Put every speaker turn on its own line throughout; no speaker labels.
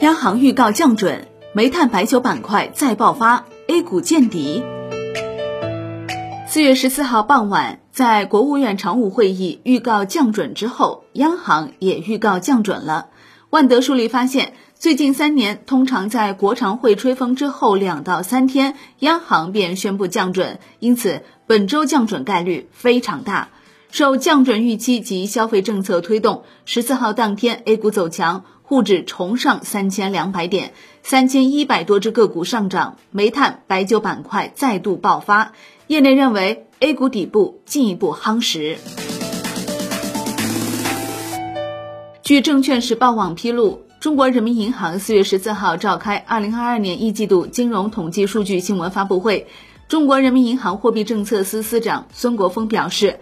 央行预告降准，煤炭、白酒板块再爆发，A 股见底。四月十四号傍晚，在国务院常务会议预告降准之后，央行也预告降准了。万德梳理发现，最近三年通常在国常会吹风之后两到三天，央行便宣布降准，因此本周降准概率非常大。受降准预期及消费政策推动，十四号当天 A 股走强。沪指重上三千两百点，三千一百多只个股上涨，煤炭、白酒板块再度爆发。业内认为 A 股底部进一步夯实。据证券时报网披露，中国人民银行四月十四号召开二零二二年一季度金融统计数据新闻发布会，中国人民银行货币政策司司长孙国峰表示。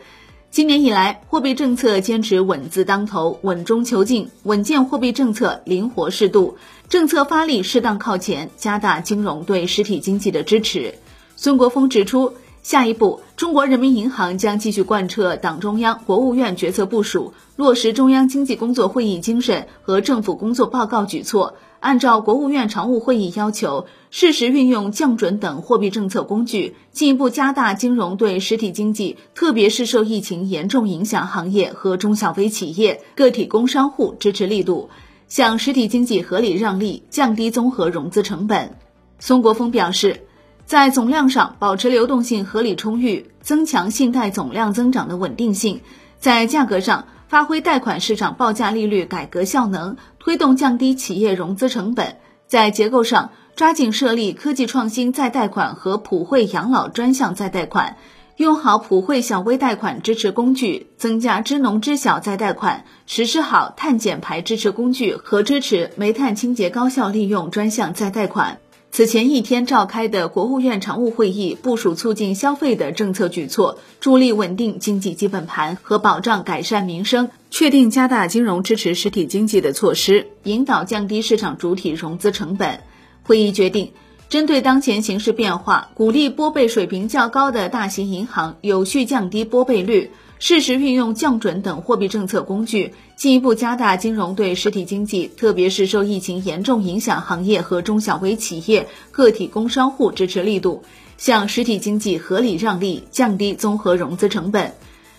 今年以来，货币政策坚持稳字当头、稳中求进，稳健货币政策灵活适度，政策发力适当靠前，加大金融对实体经济的支持。孙国峰指出，下一步，中国人民银行将继续贯彻党中央、国务院决策部署，落实中央经济工作会议精神和政府工作报告举措。按照国务院常务会议要求，适时运用降准等货币政策工具，进一步加大金融对实体经济，特别是受疫情严重影响行业和中小微企业、个体工商户支持力度，向实体经济合理让利，降低综合融资成本。孙国峰表示，在总量上保持流动性合理充裕，增强信贷总量增长的稳定性；在价格上，发挥贷款市场报价利率改革效能，推动降低企业融资成本；在结构上，抓紧设立科技创新再贷款和普惠养老专项再贷款，用好普惠小微贷款支持工具，增加支农支小再贷款，实施好碳减排支持工具和支持煤炭清洁高效利用专项再贷款。此前一天召开的国务院常务会议部署促进消费的政策举措，助力稳定经济基本盘和保障改善民生，确定加大金融支持实体经济的措施，引导降低市场主体融资成本。会议决定，针对当前形势变化，鼓励拨备水平较高的大型银行有序降低拨备率。适时运用降准等货币政策工具，进一步加大金融对实体经济，特别是受疫情严重影响行业和中小微企业、个体工商户支持力度，向实体经济合理让利，降低综合融资成本。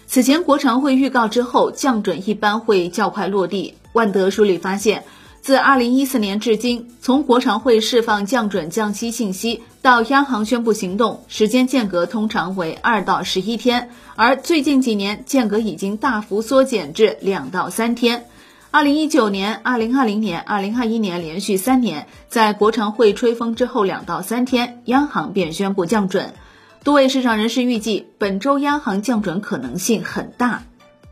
此前国常会预告之后，降准一般会较快落地。万德梳理发现。自二零一四年至今，从国常会释放降准降息信息到央行宣布行动，时间间隔通常为二到十一天，而最近几年间隔已经大幅缩减至两到三天。二零一九年、二零二零年、二零二一年连续三年，在国常会吹风之后两到三天，央行便宣布降准。多位市场人士预计，本周央行降准可能性很大。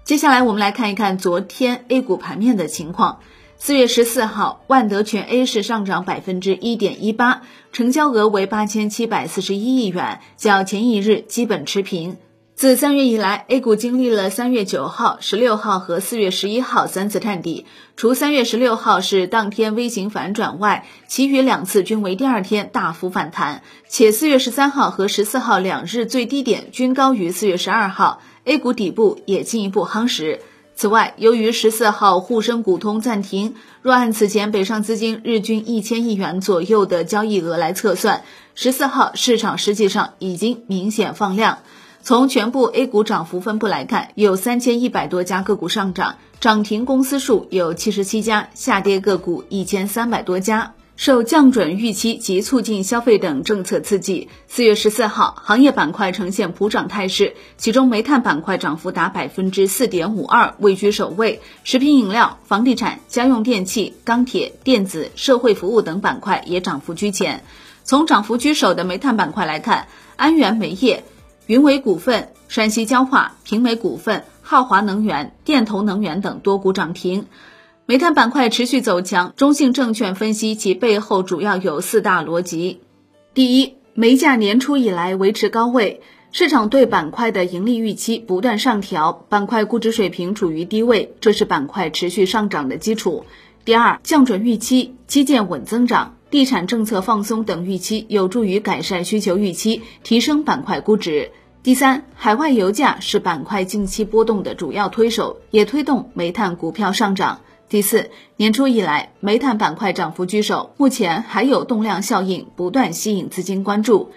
接下来我们来看一看昨天 A 股盘面的情况。四月十四号，万德全 A 市上涨百分之一点一八，成交额为八千七百四十一亿元，较前一日基本持平。自三月以来，A 股经历了三月九号、十六号和四月十一号三次探底，除三月十六号是当天微型反转外，其余两次均为第二天大幅反弹，且四月十三号和十四号两日最低点均高于四月十二号，A 股底部也进一步夯实。此外，由于十四号沪深股通暂停，若按此前北上资金日均一千亿元左右的交易额来测算，十四号市场实际上已经明显放量。从全部 A 股涨幅分布来看，有三千一百多家个股上涨，涨停公司数有七十七家，下跌个股一千三百多家。受降准预期及促进消费等政策刺激，四月十四号，行业板块呈现普涨态势，其中煤炭板块涨幅达百分之四点五二，位居首位；食品饮料、房地产、家用电器、钢铁、电子、社会服务等板块也涨幅居前。从涨幅居首的煤炭板块来看，安源煤业、云伟股份、山西焦化、平煤股份、浩华能源、电投能源等多股涨停。煤炭板块持续走强，中信证券分析其背后主要有四大逻辑：第一，煤价年初以来维持高位，市场对板块的盈利预期不断上调，板块估值水平处于低位，这是板块持续上涨的基础；第二，降准预期，基建稳增长，地产政策放松等预期有助于改善需求预期，提升板块估值；第三，海外油价是板块近期波动的主要推手，也推动煤炭股票上涨。第四，年初以来，煤炭板块涨幅居首，目前还有动量效应，不断吸引资金关注。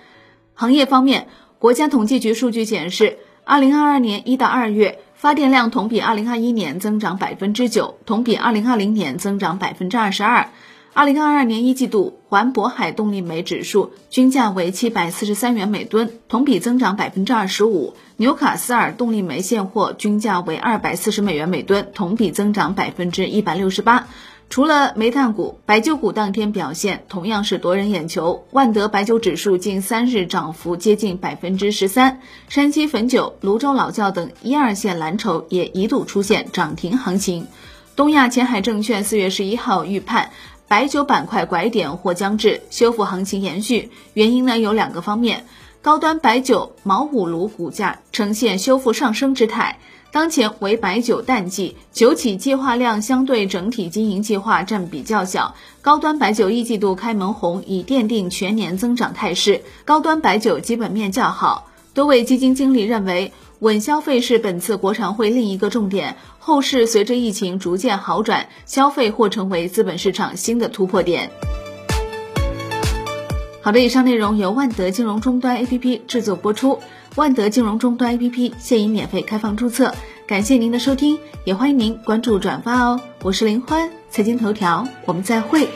行业方面，国家统计局数据显示，二零二二年一到二月，发电量同比二零二一年增长百分之九，同比二零二零年增长百分之二十二。二零二二年一季度，环渤海动力煤指数均价为七百四十三元每吨，同比增长百分之二十五；纽卡斯尔动力煤现货均价为二百四十美元每吨，同比增长百分之一百六十八。除了煤炭股，白酒股当天表现同样是夺人眼球。万德白酒指数近三日涨幅接近百分之十三，山西汾酒、泸州老窖等一二线蓝筹也一度出现涨停行情。东亚前海证券四月十一号预判，白酒板块拐点或将至，修复行情延续。原因呢有两个方面，高端白酒毛五炉股价呈现修复上升之态。当前为白酒淡季，酒企计划量相对整体经营计划占比较小，高端白酒一季度开门红，已奠定全年增长态势。高端白酒基本面较好，多位基金经理认为，稳消费是本次国常会另一个重点。后市随着疫情逐渐好转，消费或成为资本市场新的突破点。好的，以上内容由万德金融终端 APP 制作播出。万德金融终端 APP 现已免费开放注册，感谢您的收听，也欢迎您关注转发哦。我是林欢，财经头条，我们再会。